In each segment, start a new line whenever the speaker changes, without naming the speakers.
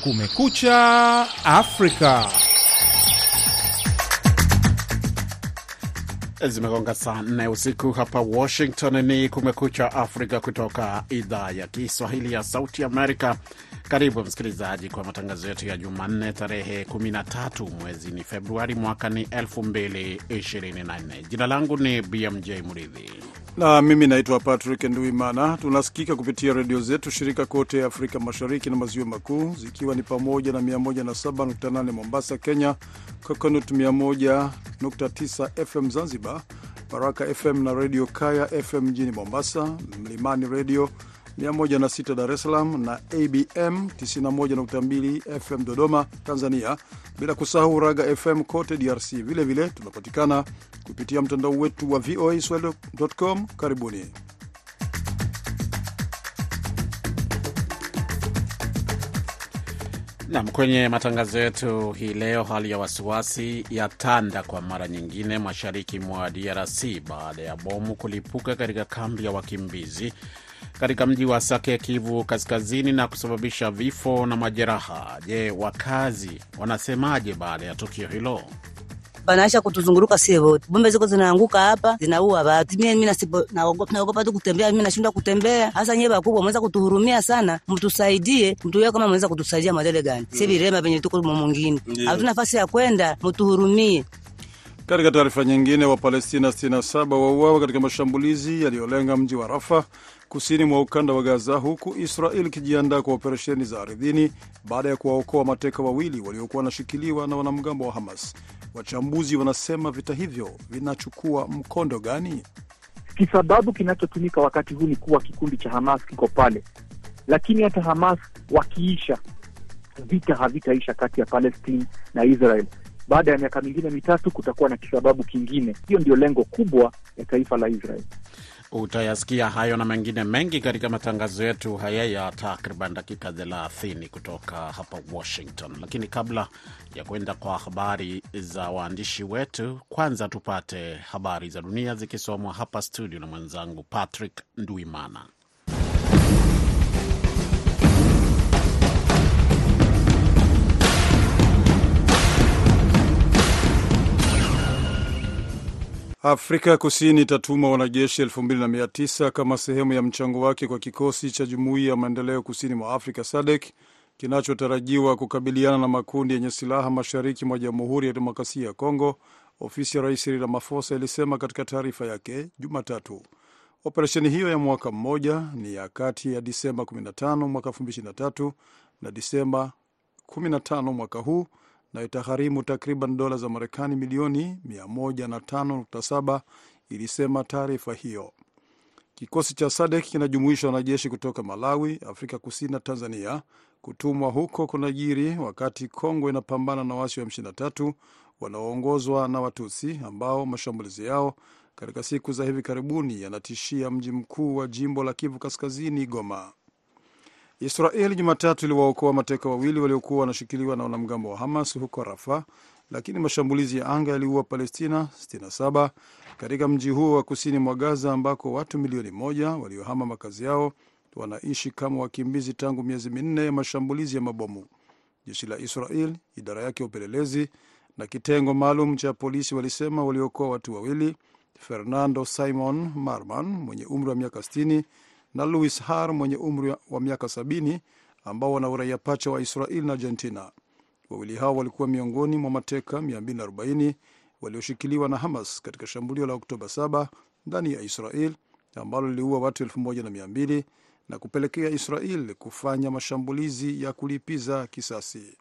Kumekucha Afrika.
Zimegonga saa nne usiku hapa Washington. Ni Kumekucha Afrika kutoka idhaa ya Kiswahili ya Sauti Amerika. Karibu msikilizaji kwa matangazo yetu ya Jumanne tarehe 13 mwezi ni Februari mwaka ni 2024. Jina langu ni BMJ Mridhi
na mimi naitwa Patrick Nduimana. Tunasikika kupitia redio zetu shirika kote Afrika Mashariki na Maziwa Makuu, zikiwa ni pamoja na 107.8 Mombasa, Kenya, Coconut 101.9 FM Zanzibar, Baraka FM na redio Kaya FM mjini Mombasa, Mlimani redio 106 Dar es Salaam na ABM 91.2 FM Dodoma, Tanzania, bila kusahau Raga FM kote DRC. Vilevile tunapatikana kupitia mtandao wetu wa VOA Swahili.com. Karibuni.
Nam, kwenye matangazo yetu hii leo, hali ya wasiwasi ya tanda kwa mara nyingine mashariki mwa DRC baada ya bomu kulipuka katika kambi ya wakimbizi katika mji wa Sake, Kivu Kaskazini, na kusababisha vifo na majeraha. Je, wakazi wanasemaje baada ya tukio hilo?
Banaisha kutuzunguruka sie wote, bombe ziko zinaanguka hapa zinaua watu. Mimi naogopa tu kutembea, mimi nashindwa kutembea. Hasa nyewe wakubwa mweza kutuhurumia sana, mtusaidie, mtuwe kama mweza kutusaidia madele gani? Si virema venye tuko mwingine, hatuna nafasi ya kwenda, mtuhurumie.
Katika taarifa nyingine, Wapalestina 67 wauawa katika mashambulizi yaliyolenga mji wa Rafa kusini mwa ukanda wa Gaza, huku Israel ikijiandaa kwa operesheni za ardhini baada ya kuwaokoa mateka wawili waliokuwa wanashikiliwa na wanamgambo wa Hamas. Wachambuzi wanasema vita hivyo vinachukua mkondo gani?
Kisababu kinachotumika wakati huu ni kuwa kikundi cha Hamas kiko pale, lakini hata Hamas wakiisha, vita havitaisha kati ya Palestine na Israel. Baada ya miaka mingine mitatu kutakuwa na kisababu kingine. Hiyo ndio lengo kubwa ya taifa la Israel.
Utayasikia hayo na mengine mengi katika matangazo yetu haya ya takriban dakika 30 kutoka hapa Washington. Lakini kabla ya kwenda kwa habari za waandishi wetu, kwanza tupate habari za dunia zikisomwa hapa studio na mwenzangu Patrick Nduimana.
Afrika Kusini itatuma wanajeshi 2900 kama sehemu ya mchango wake kwa kikosi cha Jumuiya ya Maendeleo Kusini mwa Afrika SADC kinachotarajiwa kukabiliana na makundi yenye silaha mashariki mwa Jamhuri ya Demokrasia ya Kongo, ofisi ya Rais Cyril Ramaphosa ilisema katika taarifa yake Jumatatu. Operesheni hiyo ya mwaka mmoja ni ya kati ya Disemba 15 mwaka 2023 na Disemba 15 mwaka huu na itagharimu takriban dola za Marekani milioni 105.7, ilisema taarifa hiyo. Kikosi cha SADEK kinajumuisha wanajeshi kutoka Malawi, Afrika Kusini na Tanzania. Kutumwa huko kunajiri wakati Kongo inapambana na waasi wa M23 wanaoongozwa na Watusi ambao mashambulizi yao katika siku za hivi karibuni yanatishia mji mkuu wa jimbo la Kivu Kaskazini, Goma. Israeli Jumatatu iliwaokoa mateka wawili waliokuwa wanashikiliwa na wanamgambo wa Hamas huko Rafa, lakini mashambulizi ya anga yaliua Palestina 67 katika mji huo wa kusini mwa Gaza, ambako watu milioni moja waliohama makazi yao wanaishi kama wakimbizi tangu miezi minne ya mashambulizi ya mabomu. Jeshi la Israel, idara yake ya upelelezi na kitengo maalum cha polisi walisema waliokoa watu wawili, Fernando Simon Marman mwenye umri wa miaka 60 na Louis Har mwenye umri wa miaka sabini ambao wana uraia pacha wa Israel na Argentina. Wawili hao walikuwa miongoni mwa mateka 240 walioshikiliwa na Hamas katika shambulio la Oktoba 7 ndani ya Israel ambalo liliua watu 1200 na kupelekea Israel kufanya mashambulizi ya kulipiza kisasi.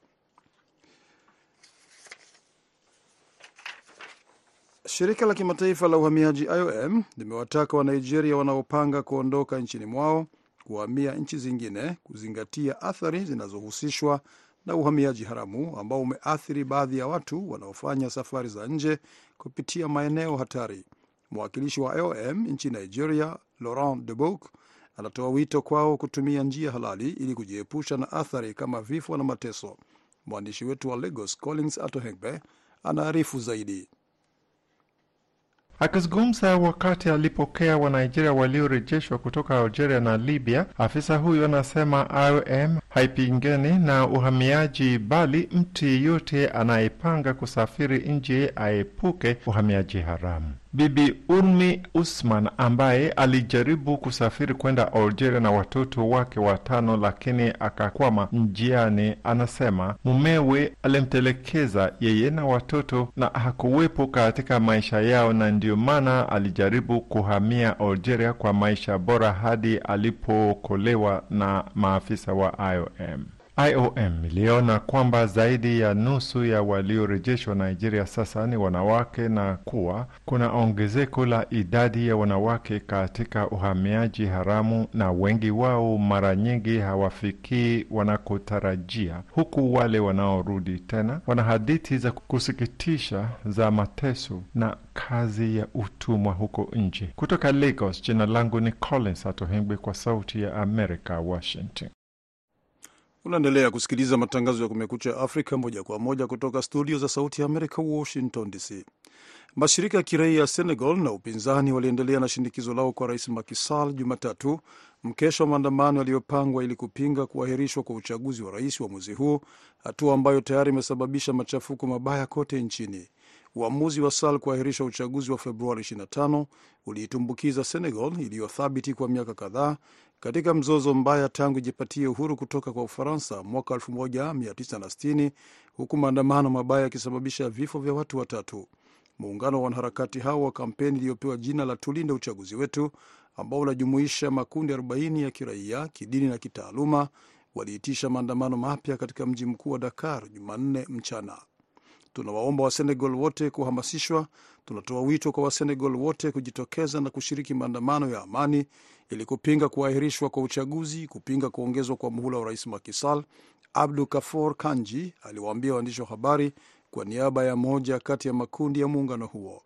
Shirika la kimataifa la uhamiaji IOM limewataka Wanigeria wanaopanga kuondoka nchini mwao kuhamia nchi zingine kuzingatia athari zinazohusishwa na uhamiaji haramu ambao umeathiri baadhi ya watu wanaofanya safari za nje kupitia maeneo hatari. Mwakilishi wa IOM nchini Nigeria, Laurent Debouk, anatoa wito kwao kutumia njia halali ili kujiepusha na athari kama vifo na mateso. Mwandishi wetu wa Lagos, Collins Atohengbe, anaarifu zaidi.
Akizungumza wakati alipokea Wanigeria waliorejeshwa kutoka Algeria na Libya, afisa huyo anasema IOM haipingani na uhamiaji, bali mtu yeyote anayepanga kusafiri nje aepuke uhamiaji haramu. Bibi Urmi Usman ambaye alijaribu kusafiri kwenda Algeria na watoto wake watano, lakini akakwama njiani, anasema mumewe alimtelekeza yeye na watoto na hakuwepo katika maisha yao, na ndiyo maana alijaribu kuhamia Algeria kwa maisha bora hadi alipookolewa na maafisa wa IOM. IOM iliona kwamba zaidi ya nusu ya waliorejeshwa Nigeria sasa ni wanawake na kuwa kuna ongezeko la idadi ya wanawake katika uhamiaji haramu, na wengi wao mara nyingi hawafikii wanakotarajia, huku wale wanaorudi tena wana hadithi za kusikitisha za mateso na kazi ya utumwa huko nje. Kutoka Lagos, jina langu ni Collins Atohengwi kwa Sauti ya Amerika, Washington.
Unaendelea kusikiliza matangazo ya Kumekucha Afrika moja kwa moja kutoka studio za Sauti ya Amerika, Washington DC. Mashirika ya kiraia ya Senegal na upinzani waliendelea na shinikizo lao kwa Rais Macky Jumatatu, mkesha wa maandamano yaliyopangwa ili kupinga kuahirishwa kwa uchaguzi wa rais wa mwezi huu, hatua ambayo tayari imesababisha machafuko mabaya kote nchini. Uamuzi wa Sall kuahirisha uchaguzi wa Februari 25 uliitumbukiza Senegal iliyothabiti kwa miaka kadhaa katika mzozo mbaya tangu ijipatie uhuru kutoka kwa Ufaransa mwaka 1960 huku maandamano mabaya yakisababisha vifo vya watu watatu. Muungano wa wanaharakati hao wa kampeni iliyopewa jina la Tulinde Uchaguzi Wetu, ambao unajumuisha makundi 40 ya kiraia, kidini na kitaaluma, waliitisha maandamano mapya katika mji mkuu wa Dakar Jumanne mchana. Tunawaomba Wasenegal wote kuhamasishwa. Tunatoa wito kwa Wasenegal wote kujitokeza na kushiriki maandamano ya amani ili kupinga kuahirishwa kwa uchaguzi, kupinga kuongezwa kwa muhula wa rais Macky. Abdu Kafor Kanji aliwaambia waandishi wa habari kwa niaba ya moja kati ya makundi ya muungano huo.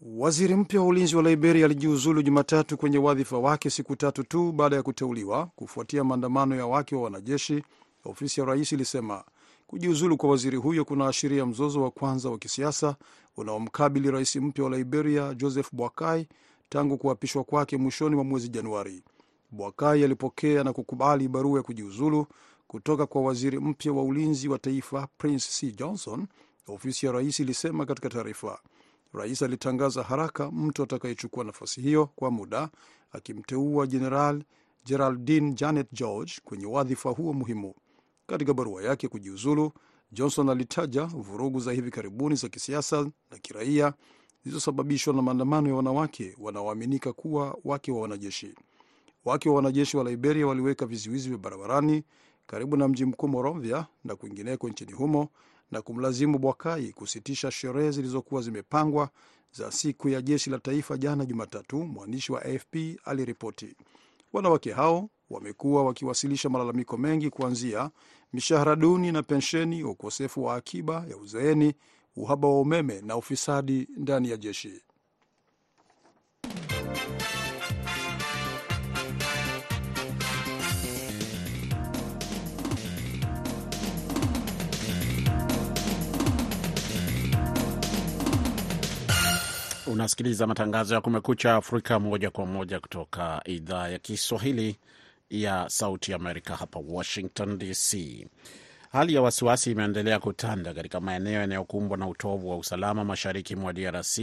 Waziri mpya wa ulinzi wa Liberia alijiuzulu Jumatatu kwenye wadhifa wake siku tatu tu baada ya kuteuliwa kufuatia maandamano ya wake wa wanajeshi, ofisi ya rais ilisema. Kujiuzulu kwa waziri huyo kunaashiria mzozo wa kwanza wa kisiasa unaomkabili rais mpya wa Liberia Joseph Boakai tangu kuapishwa kwake mwishoni mwa mwezi Januari. Boakai alipokea na kukubali barua ya kujiuzulu kutoka kwa waziri mpya wa ulinzi wa taifa Prince C Johnson, ofisi ya rais ilisema katika taarifa. Rais alitangaza haraka mtu atakayechukua nafasi hiyo kwa muda, akimteua Jeneral Geraldine Janet George kwenye wadhifa huo muhimu. Katika barua yake kujiuzulu, Johnson alitaja vurugu za hivi karibuni za kisiasa na kiraia zilizosababishwa na maandamano ya wanawake wanaoaminika kuwa wake wa wanajeshi. Wake wa wanajeshi wa Liberia waliweka vizuizi vya barabarani karibu na mji mkuu Monrovia na kwingineko nchini humo na kumlazimu Bwakai kusitisha sherehe zilizokuwa zimepangwa za siku ya jeshi la taifa jana Jumatatu, mwandishi wa AFP aliripoti. Wanawake hao wamekuwa wakiwasilisha malalamiko mengi kuanzia mishahara duni na pensheni, ukosefu wa akiba ya uzeeni, uhaba wa umeme na ufisadi ndani ya jeshi.
Unasikiliza matangazo ya Kumekucha Afrika moja kwa moja kutoka idhaa ya Kiswahili ya Sauti Amerika hapa Washington DC. Hali ya wasiwasi imeendelea kutanda katika maeneo yanayokumbwa na utovu wa usalama mashariki mwa DRC,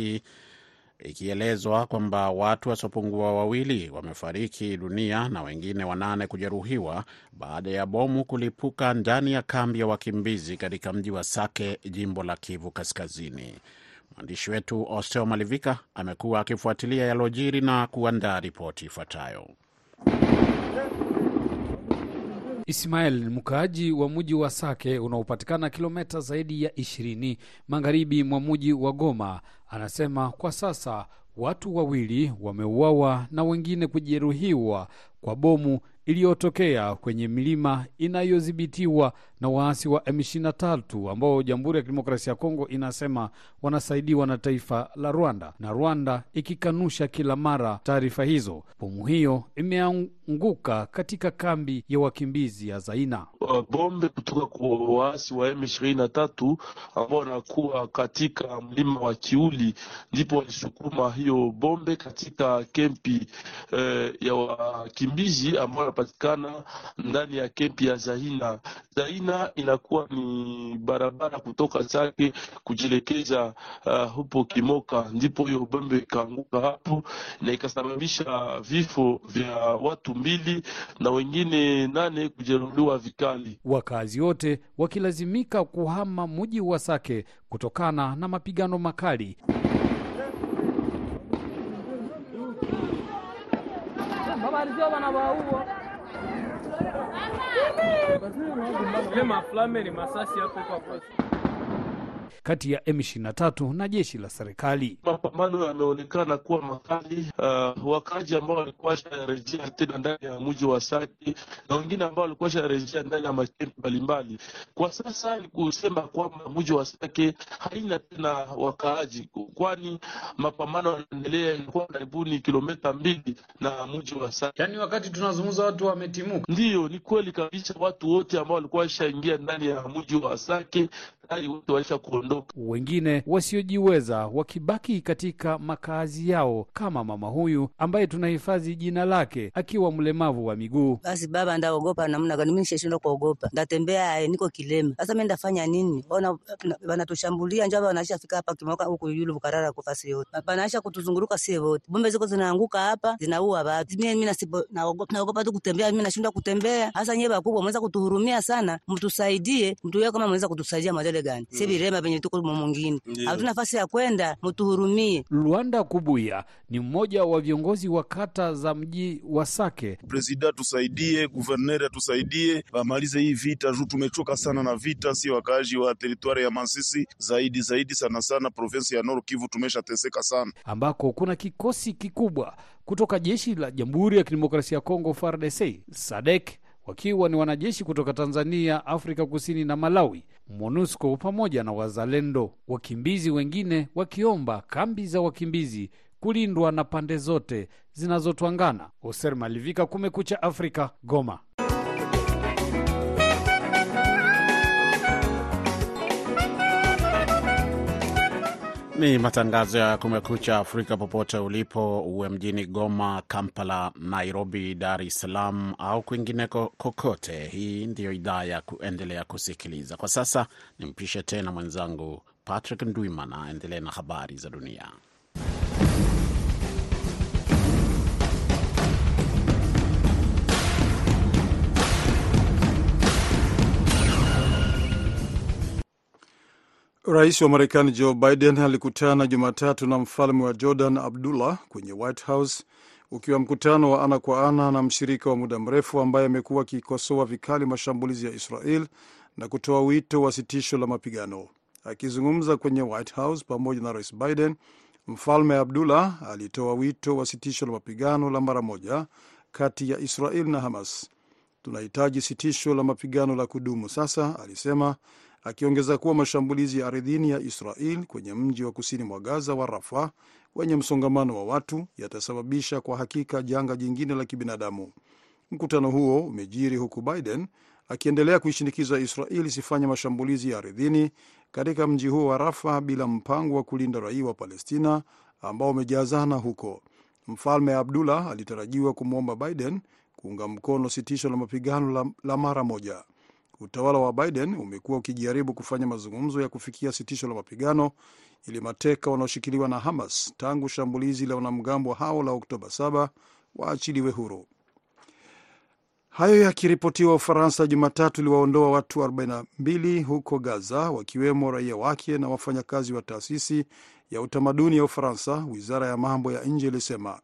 ikielezwa kwamba watu wasiopungua wawili wamefariki dunia na wengine wanane kujeruhiwa baada ya bomu kulipuka ndani ya kambi ya wakimbizi katika mji wa Sake, jimbo la Kivu Kaskazini. Mwandishi wetu Osteo Malivika amekuwa akifuatilia yalojiri na kuandaa ripoti ifuatayo.
Ismael mkaaji wa mji wa Sake unaopatikana kilomita zaidi ya ishirini magharibi mwa mji wa Goma. Anasema kwa sasa watu wawili wameuawa na wengine kujeruhiwa kwa bomu iliyotokea kwenye milima inayodhibitiwa na waasi wa M23 ambao Jamhuri ya Kidemokrasia ya Kongo inasema wanasaidiwa na taifa la Rwanda, na Rwanda ikikanusha kila mara taarifa hizo. Bomu hiyo imeanguka katika kambi ya wakimbizi ya Zaina.
Bombe kutoka kwa waasi wa M23 ambao wanakuwa katika mlima wa Kiuli, ndipo walisukuma hiyo bombe katika kempi eh, ya wakimbizi ambao wanapatikana ndani ya kempi ya Zaina. Zaina inakuwa ni barabara kutoka Sake kujielekeza uh, hupo Kimoka, ndipo hiyo bombe ikaanguka hapo na ikasababisha vifo vya watu mbili na wengine nane kujeruhiwa vikali.
Wakazi wote wakilazimika kuhama mji wa Sake kutokana na mapigano makali. walizo wanawaua ile maflame ni masasi hapo kwa kwa kati ya M23 na jeshi la serikali.
Mapambano yameonekana kuwa makali. Uh, wakaji ambao walikuwa sharejea tena ndani ya mji wa Sake na wengine ambao walikuwa sharejea ndani ya makempi mbalimbali. Kwa sasa ni kusema kwamba mji wa Sake haina tena wakaaji, kwani mapambano yanaendelea, ilikuwa karibuni kilomita mbili na mji wa Sake.
Yaani wakati tunazungumza watu wametimuka.
Ndiyo, ni kweli kabisa, watu wote ambao walikuwa washaingia ndani ya mji wa Sake tayari waisha kuondoka.
Wengine wasiojiweza wakibaki katika makazi yao, kama mama huyu ambaye tunahifadhi jina lake akiwa mlemavu wa miguu.
Basi baba, ndaogopa namna gani? Mimi nishashindwa kuogopa, ndatembea aye, niko kilema. Sasa mimi ndafanya nini? Ona wanatushambulia njaba, wanaisha fika hapa kimoka huku yulu bukarara kwa fasi yote, wanaisha kutuzunguruka sie wote, bombe ziko zinaanguka hapa zinaua watu. Mimi naogopa, naogopa tu kutembea, mimi nashindwa kutembea. Hasa nyewe wakubwa mweza kutuhurumia sana, mtusaidie, mtu yeye kama mweza kutusaidia madele gani? Si vilema venye tuko mwingine, hatuna nafasi ya kwenda, mtuhurumie.
Luanda Kubuya ni mmoja wa viongozi wa kata za mji wa Sake.
Presida tusaidie, guverneri atusaidie, wamalize hii vita juu tumechoka sana na vita. Si wakaaji wa teritwari ya Masisi zaidi zaidi sana sana provinsi ya Nord Kivu tumeshateseka sana,
ambako kuna kikosi kikubwa kutoka jeshi la Jamhuri ya Kidemokrasia ya Kongo FARDC, SADC wakiwa ni wanajeshi kutoka Tanzania, Afrika Kusini na Malawi, MONUSCO pamoja na wazalendo. Wakimbizi wengine wakiomba kambi za wakimbizi kulindwa na pande zote zinazotwangana. Hoser Malivika, Kumekucha Afrika, Goma.
Ni matangazo ya Kumekucha Afrika popote ulipo, uwe mjini Goma, Kampala, Nairobi, Dar es Salaam au kwingineko kokote. Hii ndiyo idhaa ya kuendelea kusikiliza. Kwa sasa nimpishe tena mwenzangu Patrick Ndwimana aendelee na habari za dunia.
Rais wa Marekani Joe Biden alikutana Jumatatu na mfalme wa Jordan Abdullah kwenye White House, ukiwa mkutano wa ana kwa ana na mshirika wa muda mrefu ambaye amekuwa akikosoa vikali mashambulizi ya Israel na kutoa wito wa sitisho la mapigano. Akizungumza kwenye White House pamoja na Rais Biden, mfalme Abdullah alitoa wito wa sitisho la mapigano la mara moja kati ya Israel na Hamas. Tunahitaji sitisho la mapigano la kudumu sasa, alisema akiongeza kuwa mashambulizi ya ardhini ya Israel kwenye mji wa kusini mwa Gaza wa Rafa wenye msongamano wa watu yatasababisha kwa hakika janga jingine la kibinadamu. Mkutano huo umejiri huku Biden akiendelea kuishinikiza Israel isifanye mashambulizi ya ardhini katika mji huo wa Rafa bila mpango wa kulinda raia wa Palestina ambao umejazana huko. Mfalme Abdullah alitarajiwa kumwomba Biden kuunga mkono sitisho la mapigano la, la mara moja. Utawala wa Biden umekuwa ukijaribu kufanya mazungumzo ya kufikia sitisho la mapigano ili mateka wanaoshikiliwa na Hamas tangu shambulizi la wanamgambo hao la Oktoba 7 waachiliwe huru. Hayo yakiripotiwa, Ufaransa Jumatatu iliwaondoa watu 42 huko Gaza, wakiwemo raia wake na wafanyakazi wa taasisi ya utamaduni ya Ufaransa, wizara ya mambo ya nje ilisema.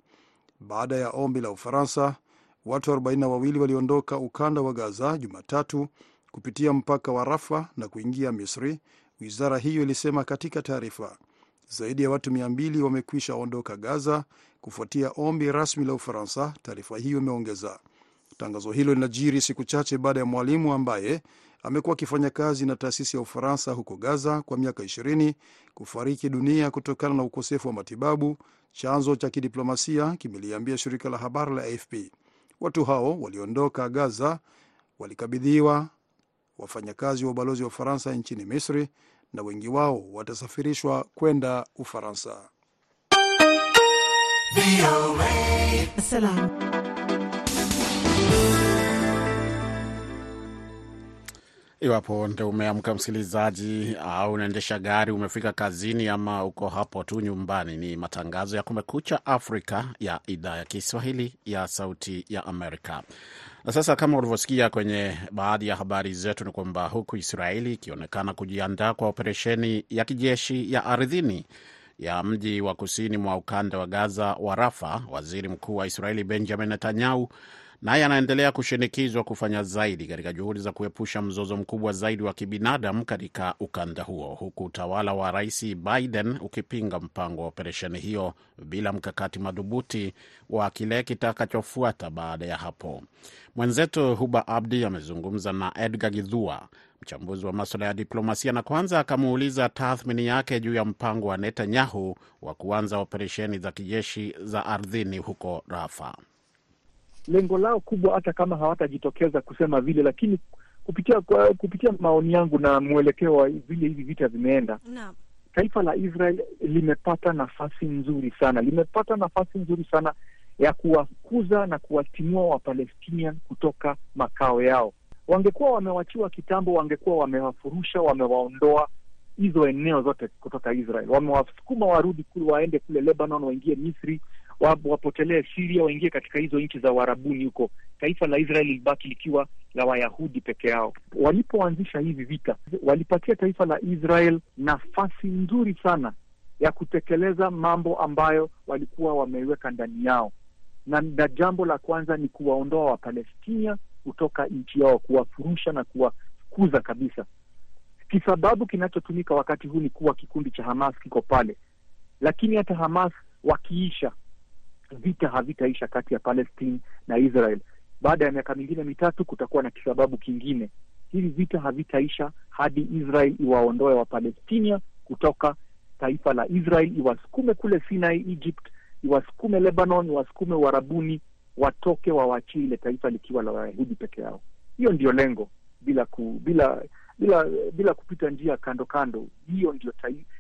Baada ya ombi la Ufaransa, watu 42 waliondoka ukanda wa Gaza Jumatatu kupitia mpaka wa Rafa na kuingia Misri, wizara hiyo ilisema katika taarifa. Zaidi ya watu mia mbili wamekwisha ondoka Gaza kufuatia ombi rasmi la Ufaransa, taarifa hiyo imeongeza. Tangazo hilo linajiri siku chache baada ya mwalimu ambaye amekuwa akifanya kazi na taasisi ya Ufaransa huko Gaza kwa miaka 20 kufariki dunia kutokana na ukosefu wa matibabu, chanzo cha kidiplomasia kimeliambia shirika la habari la AFP. Watu hao waliondoka Gaza walikabidhiwa wafanyakazi wa ubalozi wa Ufaransa nchini Misri na wengi wao watasafirishwa kwenda Ufaransa.
Iwapo ndo umeamka msikilizaji, au unaendesha gari, umefika kazini, ama uko hapo tu nyumbani, ni matangazo ya Kumekucha Afrika ya idhaa ya Kiswahili ya Sauti ya Amerika. Na sasa kama ulivyosikia kwenye baadhi ya habari zetu, ni kwamba huku Israeli ikionekana kujiandaa kwa operesheni ya kijeshi ya ardhini ya mji wa kusini mwa ukanda wa Gaza wa Rafa, waziri mkuu wa Israeli Benjamin Netanyahu naye anaendelea kushinikizwa kufanya zaidi katika juhudi za kuepusha mzozo mkubwa zaidi wa kibinadamu katika ukanda huo, huku utawala wa rais Biden ukipinga mpango wa operesheni hiyo bila mkakati madhubuti wa kile kitakachofuata baada ya hapo. Mwenzetu Huba Abdi amezungumza na Edgar Gidhua, mchambuzi wa maswala ya diplomasia, na kwanza akamuuliza tathmini yake juu ya mpango wa Netanyahu wa kuanza operesheni za kijeshi za ardhini huko Rafa.
Lengo lao kubwa, hata kama hawatajitokeza kusema vile, lakini kupitia kwa, kupitia maoni yangu na mwelekeo wa vile hivi vita vimeenda
Naam.
taifa la Israel limepata nafasi nzuri sana, limepata nafasi nzuri sana ya kuwakuza na kuwatimua Wapalestinian kutoka makao yao. Wangekuwa wamewachiwa kitambo, wangekuwa wamewafurusha, wamewaondoa hizo eneo zote kutoka Israel, wamewasukuma warudi kule, waende kule Lebanon, waingie Misri, wapotelee Siria waingie katika hizo nchi za Uarabuni huko. Taifa la Israel lilibaki likiwa la Wayahudi peke yao. Walipoanzisha hivi vita, walipatia taifa la Israel nafasi nzuri sana ya kutekeleza mambo ambayo walikuwa wameiweka ndani yao, na, na jambo la kwanza ni kuwaondoa Wapalestina kutoka nchi yao, kuwafurusha na kuwafukuza kabisa. Kisababu kinachotumika wakati huu ni kuwa kikundi cha Hamas kiko pale, lakini hata Hamas wakiisha vita havitaisha kati ya Palestine na Israel. Baada ya miaka mingine mitatu kutakuwa na kisababu kingine. Hivi vita havitaisha hadi Israel iwaondoe Wapalestina kutoka taifa la Israel, iwasukume kule Sinai, Egypt, iwasukume Lebanon, iwasukume Uarabuni, watoke wawachie ile taifa likiwa la Wayahudi peke yao. Hiyo ndio lengo, bila ku, bila bila bila kupita njia kando kando. Hiyo ndio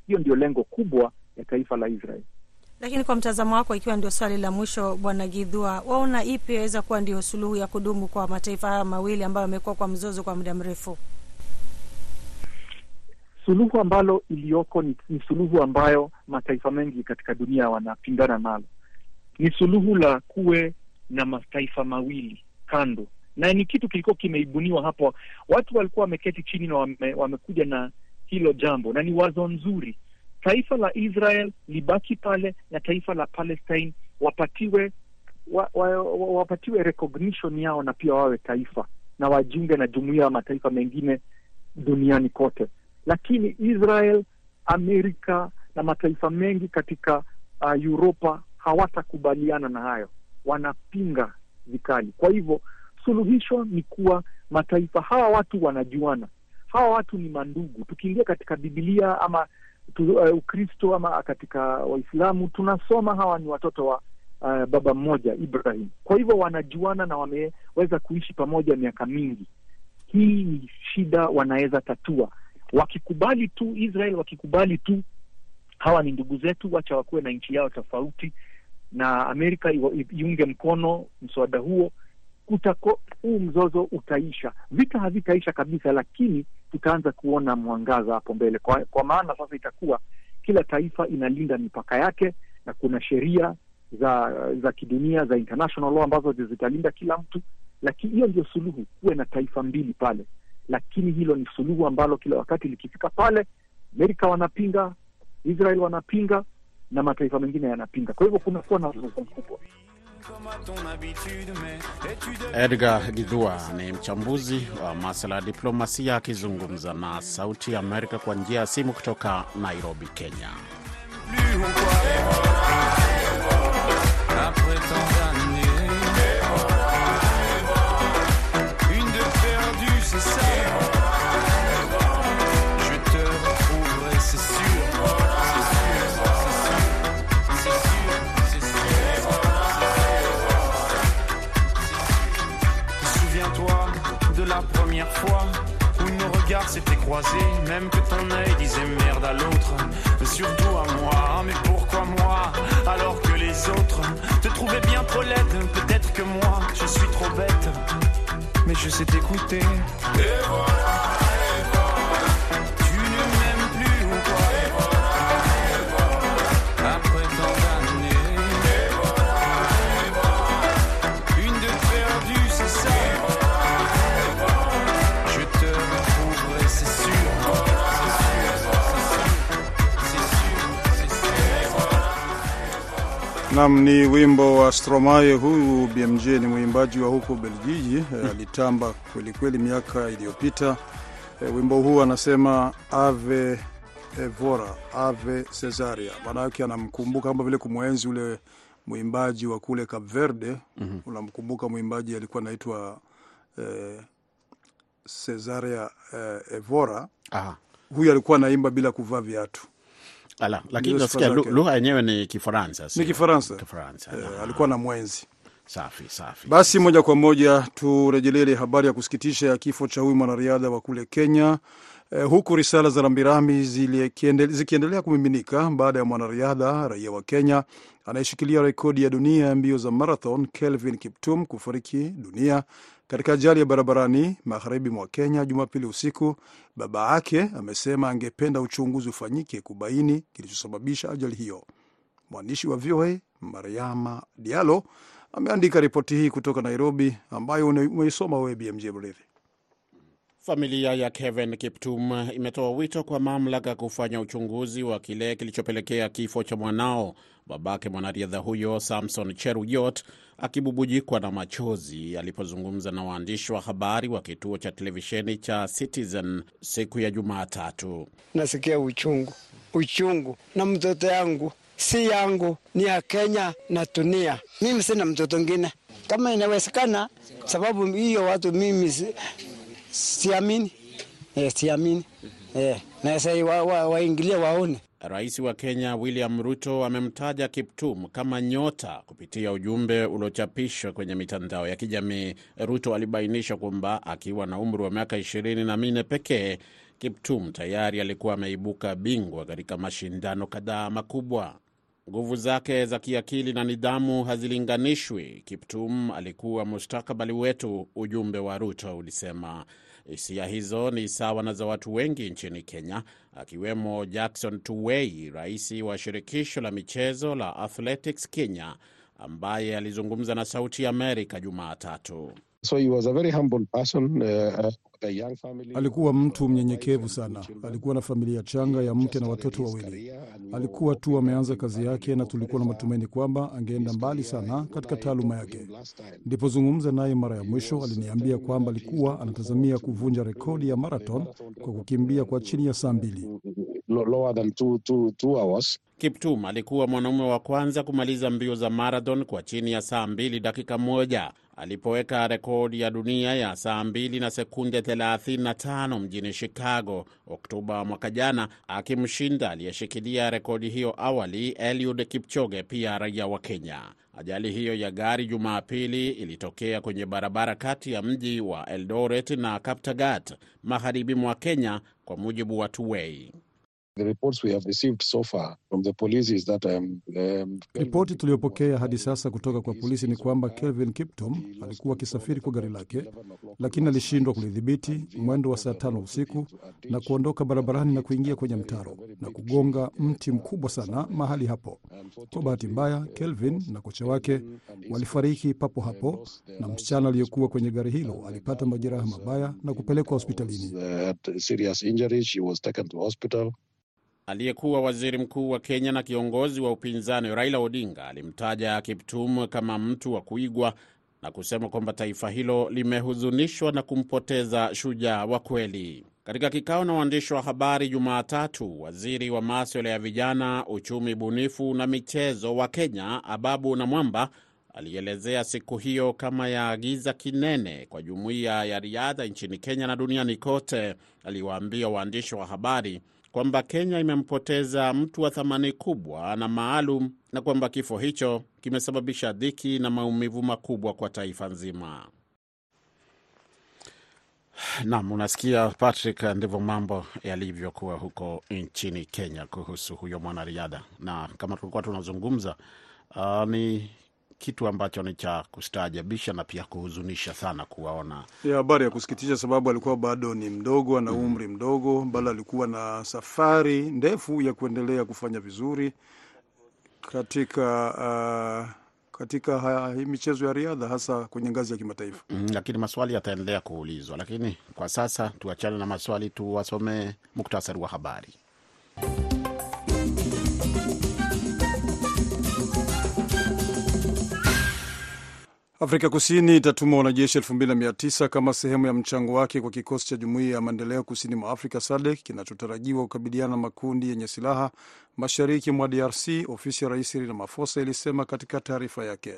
hiyo ndio lengo kubwa ya taifa la Israel.
Lakini kwa mtazamo wako, ikiwa ndio swali la mwisho, Bwana Gidhua, waona ipi yaweza kuwa ndio suluhu ya kudumu kwa mataifa haya mawili ambayo yamekuwa kwa mzozo kwa muda mrefu?
Suluhu ambalo iliyoko ni, ni suluhu ambayo mataifa mengi katika dunia wanapingana nalo. Ni suluhu la kuwe na mataifa mawili kando, na ni kitu kilikuwa kimeibuniwa hapo. Watu walikuwa wameketi chini na wame, wamekuja na hilo jambo, na ni wazo nzuri. Taifa la Israel libaki pale na taifa la Palestine wapatiwe wa, wa, wa, wapatiwe recognition yao na pia wawe taifa na wajiunge na jumuiya ya mataifa mengine duniani kote lakini Israel, Amerika na mataifa mengi katika uh, Uropa hawatakubaliana na hayo, wanapinga vikali. Kwa hivyo suluhisho ni kuwa mataifa hawa watu wanajuana, hawa watu ni mandugu. Tukiingia katika Bibilia ama uh, Ukristo ama katika Waislamu tunasoma hawa ni watoto wa uh, baba mmoja Ibrahim. Kwa hivyo wanajuana na wameweza kuishi pamoja miaka mingi. Hii ni shida wanaweza tatua wakikubali tu Israel, wakikubali tu hawa ni ndugu zetu, wacha wakuwe na nchi yao tofauti, na Amerika iunge mkono mswada huo, kutako huu mzozo utaisha. Vita havitaisha kabisa, lakini tutaanza kuona mwangaza hapo mbele, kwa, kwa maana sasa itakuwa kila taifa inalinda mipaka yake na kuna sheria za za kidunia za international law ambazo zitalinda kila mtu, lakini hiyo ndio suluhu, kuwe na taifa mbili pale lakini hilo ni suluhu ambalo kila wakati likifika pale, Amerika wanapinga, Israel wanapinga na mataifa mengine yanapinga. Kwa hivyo kunakuwa na mzozo mkubwa.
Edgar Gidhua ni mchambuzi wa masuala ya diplomasia akizungumza na Sauti ya Amerika kwa njia ya simu kutoka Nairobi, Kenya.
Où nos regards s'étaient croisés, même que ton œil disait merde à l'autre, surtout à moi. Mais pourquoi moi alors que les autres te trouvaient bien trop laide? Peut-être que moi je suis trop bête, mais je sais t'écouter.
Nam ni wimbo wa Stromae. Huyu BMJ ni mwimbaji wa huko Belgiji, eh, alitamba kwelikweli miaka iliyopita. Eh, wimbo huu anasema ave evora ave Cesaria, maanake anamkumbuka kama vile kumwenzi ule mwimbaji wa kule Cape Verde.
Mhm.
Unamkumbuka mwimbaji alikuwa anaitwa eh, Cesaria eh, Evora.
Aha.
Huyu alikuwa anaimba bila kuvaa viatu.
Ala, lakini nasikia lugha yenyewe ni Kifaransa,
Ni? Kifaransa.
Kifaransa.
Eh, alikuwa na mwenzi
Safi, safi.
Basi moja kwa moja turejelee ile habari ya kusikitisha ya kifo cha huyu mwanariadha wa kule Kenya, eh, huku risala za rambirambi zikiendelea kumiminika baada ya mwanariadha raia wa Kenya anayeshikilia rekodi ya dunia ya mbio za marathon Kelvin Kiptum kufariki dunia katika ajali ya barabarani magharibi mwa Kenya Jumapili usiku. Baba yake amesema angependa uchunguzi ufanyike kubaini kilichosababisha ajali hiyo. Mwandishi wa VOA Mariama Diallo ameandika ripoti hii kutoka Nairobi, ambayo umeisoma wewe BMJ Mridhi.
Familia ya Kevin Kiptum imetoa wito kwa mamlaka kufanya uchunguzi wa kile kilichopelekea kifo cha mwanao. Babake mwanariadha huyo Samson Cheruyot akibubujikwa na machozi alipozungumza na waandishi wa habari wa kituo cha televisheni cha Citizen siku ya Jumatatu.
nasikia uchungu uchungu, na mtoto yangu si yangu, ni ya Kenya na dunia. Mimi sina mtoto ngine, kama inawezekana, sababu hiyo watu mimi siamini, eh, siamini eh, na sasa wa, wa, waone
Rais wa Kenya William Ruto amemtaja Kiptum kama nyota kupitia ujumbe uliochapishwa kwenye mitandao ya kijamii. Ruto alibainisha kwamba akiwa na umri wa miaka ishirini na minne pekee, Kiptum tayari alikuwa ameibuka bingwa katika mashindano kadhaa makubwa. Nguvu zake za kiakili na nidhamu hazilinganishwi. Kiptum alikuwa mustakabali wetu, ujumbe wa Ruto ulisema. Hisia hizo ni sawa na za watu wengi nchini Kenya, akiwemo Jackson Tuwei, rais wa shirikisho la michezo la Athletics Kenya, ambaye alizungumza na Sauti ya Amerika Jumatatu.
So he was a very humble person, uh, uh, with a young family.
Alikuwa mtu mnyenyekevu sana. Alikuwa na familia changa ya mke na watoto wawili. Alikuwa tu ameanza kazi yake, na tulikuwa na matumaini kwamba angeenda mbali sana katika taaluma yake. Nilipozungumza naye mara ya mwisho, aliniambia kwamba alikuwa anatazamia kuvunja rekodi ya marathon kwa kukimbia kwa chini ya saa mbili.
Lo- lower than two, two, two hours.
Kiptum alikuwa mwanaume wa kwanza kumaliza mbio za marathon kwa chini ya saa mbili dakika moja alipoweka rekodi ya dunia ya saa 2 na sekunde 35 mjini Chicago Oktoba mwaka jana, akimshinda aliyeshikilia rekodi hiyo awali Eliud Kipchoge, pia raia wa Kenya. Ajali hiyo ya gari Jumapili ilitokea kwenye barabara kati ya mji wa Eldoret na Kaptagat, magharibi mwa Kenya, kwa mujibu wa Tuwei.
Ripoti tuliyopokea hadi sasa kutoka kwa polisi ni kwamba Kelvin Kiptum alikuwa akisafiri kwa gari lake, lakini alishindwa kulidhibiti mwendo wa saa tano usiku na kuondoka barabarani na kuingia kwenye mtaro na kugonga mti mkubwa sana mahali hapo. Kwa bahati mbaya, Kelvin na kocha wake walifariki papo hapo, na msichana aliyekuwa kwenye gari hilo alipata majeraha mabaya na kupelekwa hospitalini.
Aliyekuwa waziri mkuu wa Kenya na kiongozi wa upinzani Raila Odinga alimtaja Kiptum kama mtu wa kuigwa na kusema kwamba taifa hilo limehuzunishwa na kumpoteza shujaa wa kweli. Katika kikao na waandishi wa habari Jumatatu, waziri wa maswala ya vijana, uchumi bunifu na michezo wa Kenya Ababu Namwamba alielezea siku hiyo kama ya giza kinene kwa jumuiya ya riadha nchini Kenya na duniani kote. Aliwaambia waandishi wa habari kwamba Kenya imempoteza mtu wa thamani kubwa na maalum na kwamba kifo hicho kimesababisha dhiki na maumivu makubwa kwa taifa nzima. Nam, unasikia Patrick, ndivyo mambo yalivyokuwa huko nchini Kenya kuhusu huyo mwanariadha, na kama tulikuwa tunazungumza, uh, ni kitu ambacho ni cha kustaajabisha na pia kuhuzunisha sana kuwaona.
Habari ya kusikitisha, sababu alikuwa bado ni mdogo, ana umri mdogo, bado alikuwa na safari ndefu ya kuendelea kufanya vizuri katika uh, katika hii michezo ya riadha hasa kwenye ngazi ya kimataifa.
Mm, lakini maswali yataendelea kuulizwa, lakini kwa sasa tuachane na maswali, tuwasomee muktasari wa habari.
Afrika Kusini itatuma wanajeshi 2900 kama sehemu ya mchango wake kwa kikosi cha Jumuiya ya Maendeleo kusini mwa Afrika SADC kinachotarajiwa kukabiliana na makundi yenye silaha mashariki mwa DRC, ofisi ya Rais Cyril Ramaphosa ilisema katika taarifa yake.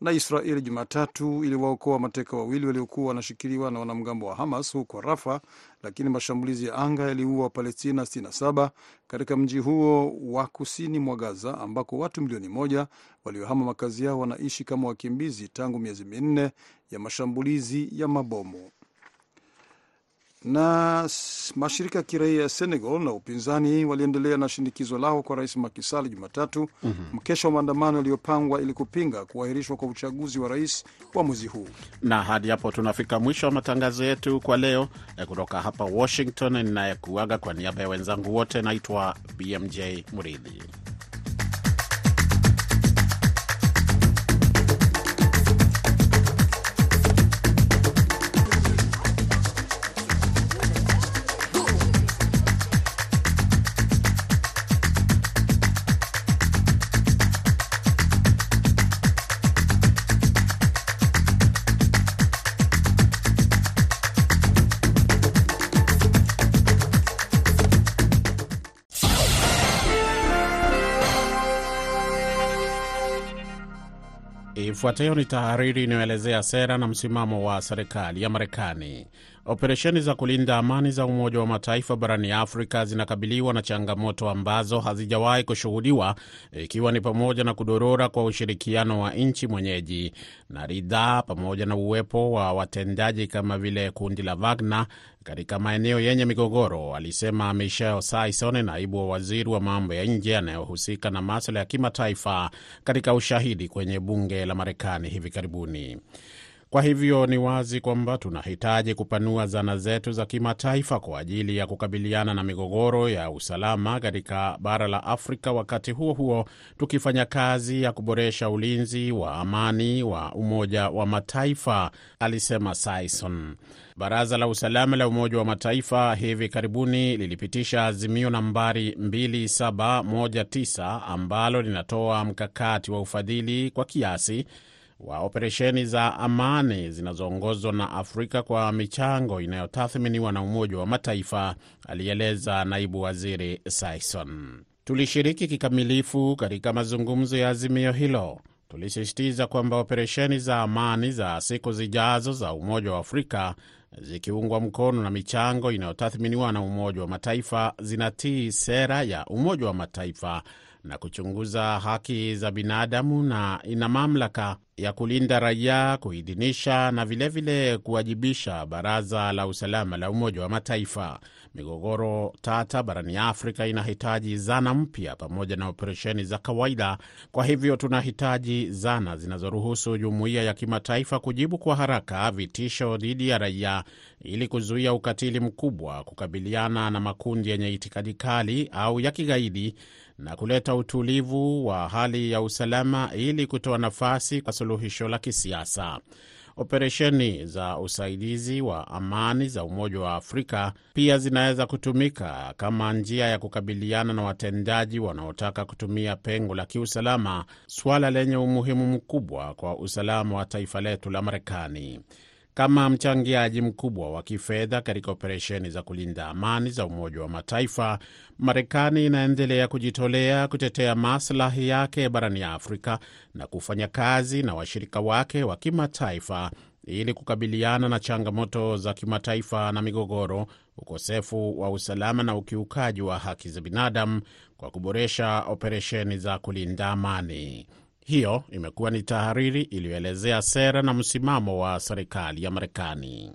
Na Israeli Jumatatu iliwaokoa mateka wawili waliokuwa wanashikiliwa na wanamgambo wa Hamas huko Rafa, lakini mashambulizi ya anga yaliua Wapalestina 67 katika mji huo wa kusini mwa Gaza, ambako watu milioni moja waliohama makazi yao wanaishi kama wakimbizi tangu miezi minne ya mashambulizi ya mabomu. Na mashirika ya kiraia ya Senegal na upinzani waliendelea na shinikizo lao kwa rais Macky Sall Jumatatu, mkesha wa maandamano yaliyopangwa ili kupinga kuahirishwa kwa uchaguzi wa rais wa mwezi huu.
Na hadi hapo tunafika mwisho wa matangazo yetu kwa leo. Eh, Kutoka hapa Washington, ninayekuaga kwa niaba ya wenzangu wote, naitwa BMJ Muridhi. Ifuatayo ni tahariri inayoelezea sera na msimamo wa serikali ya Marekani. Operesheni za kulinda amani za Umoja wa Mataifa barani Afrika zinakabiliwa na changamoto ambazo hazijawahi kushuhudiwa, ikiwa ni pamoja na kudorora kwa ushirikiano wa nchi mwenyeji na ridhaa, pamoja na uwepo wa watendaji kama vile kundi la Wagner katika maeneo yenye migogoro, alisema Michel Saison, naibu wa waziri wa mambo ya nje anayohusika na maswala ya kimataifa, katika ushahidi kwenye bunge la Marekani hivi karibuni. Kwa hivyo ni wazi kwamba tunahitaji kupanua zana zetu za kimataifa kwa ajili ya kukabiliana na migogoro ya usalama katika bara la Afrika, wakati huo huo tukifanya kazi ya kuboresha ulinzi wa amani wa Umoja wa Mataifa, alisema Sison. Baraza la Usalama la Umoja wa Mataifa hivi karibuni lilipitisha azimio nambari 2719 ambalo linatoa mkakati wa ufadhili kwa kiasi wa operesheni za amani zinazoongozwa na Afrika kwa michango inayotathminiwa na Umoja wa Mataifa, alieleza naibu waziri Sison. Tulishiriki kikamilifu katika mazungumzo ya azimio hilo. Tulisisitiza kwamba operesheni za amani za siku zijazo za Umoja wa Afrika zikiungwa mkono na michango inayotathminiwa na Umoja wa Mataifa zinatii sera ya Umoja wa Mataifa na kuchunguza haki za binadamu na ina mamlaka ya kulinda raia, kuidhinisha na vilevile vile kuwajibisha Baraza la Usalama la Umoja wa Mataifa. Migogoro tata barani Afrika inahitaji zana mpya pamoja na operesheni za kawaida. Kwa hivyo tunahitaji zana zinazoruhusu jumuiya ya kimataifa kujibu kwa haraka vitisho dhidi ya raia ili kuzuia ukatili mkubwa, kukabiliana na makundi yenye itikadi kali au ya kigaidi na kuleta utulivu wa hali ya usalama ili kutoa nafasi kwa suluhisho la kisiasa. Operesheni za usaidizi wa amani za Umoja wa Afrika pia zinaweza kutumika kama njia ya kukabiliana na watendaji wanaotaka kutumia pengo la kiusalama, suala lenye umuhimu mkubwa kwa usalama wa taifa letu la Marekani. Kama mchangiaji mkubwa wa kifedha katika operesheni za kulinda amani za Umoja wa Mataifa, Marekani inaendelea kujitolea kutetea maslahi yake barani Afrika na kufanya kazi na washirika wake wa kimataifa ili kukabiliana na changamoto za kimataifa na migogoro, ukosefu wa usalama na ukiukaji wa haki za binadamu kwa kuboresha operesheni za kulinda amani. Hiyo imekuwa ni tahariri iliyoelezea sera na msimamo wa serikali ya Marekani.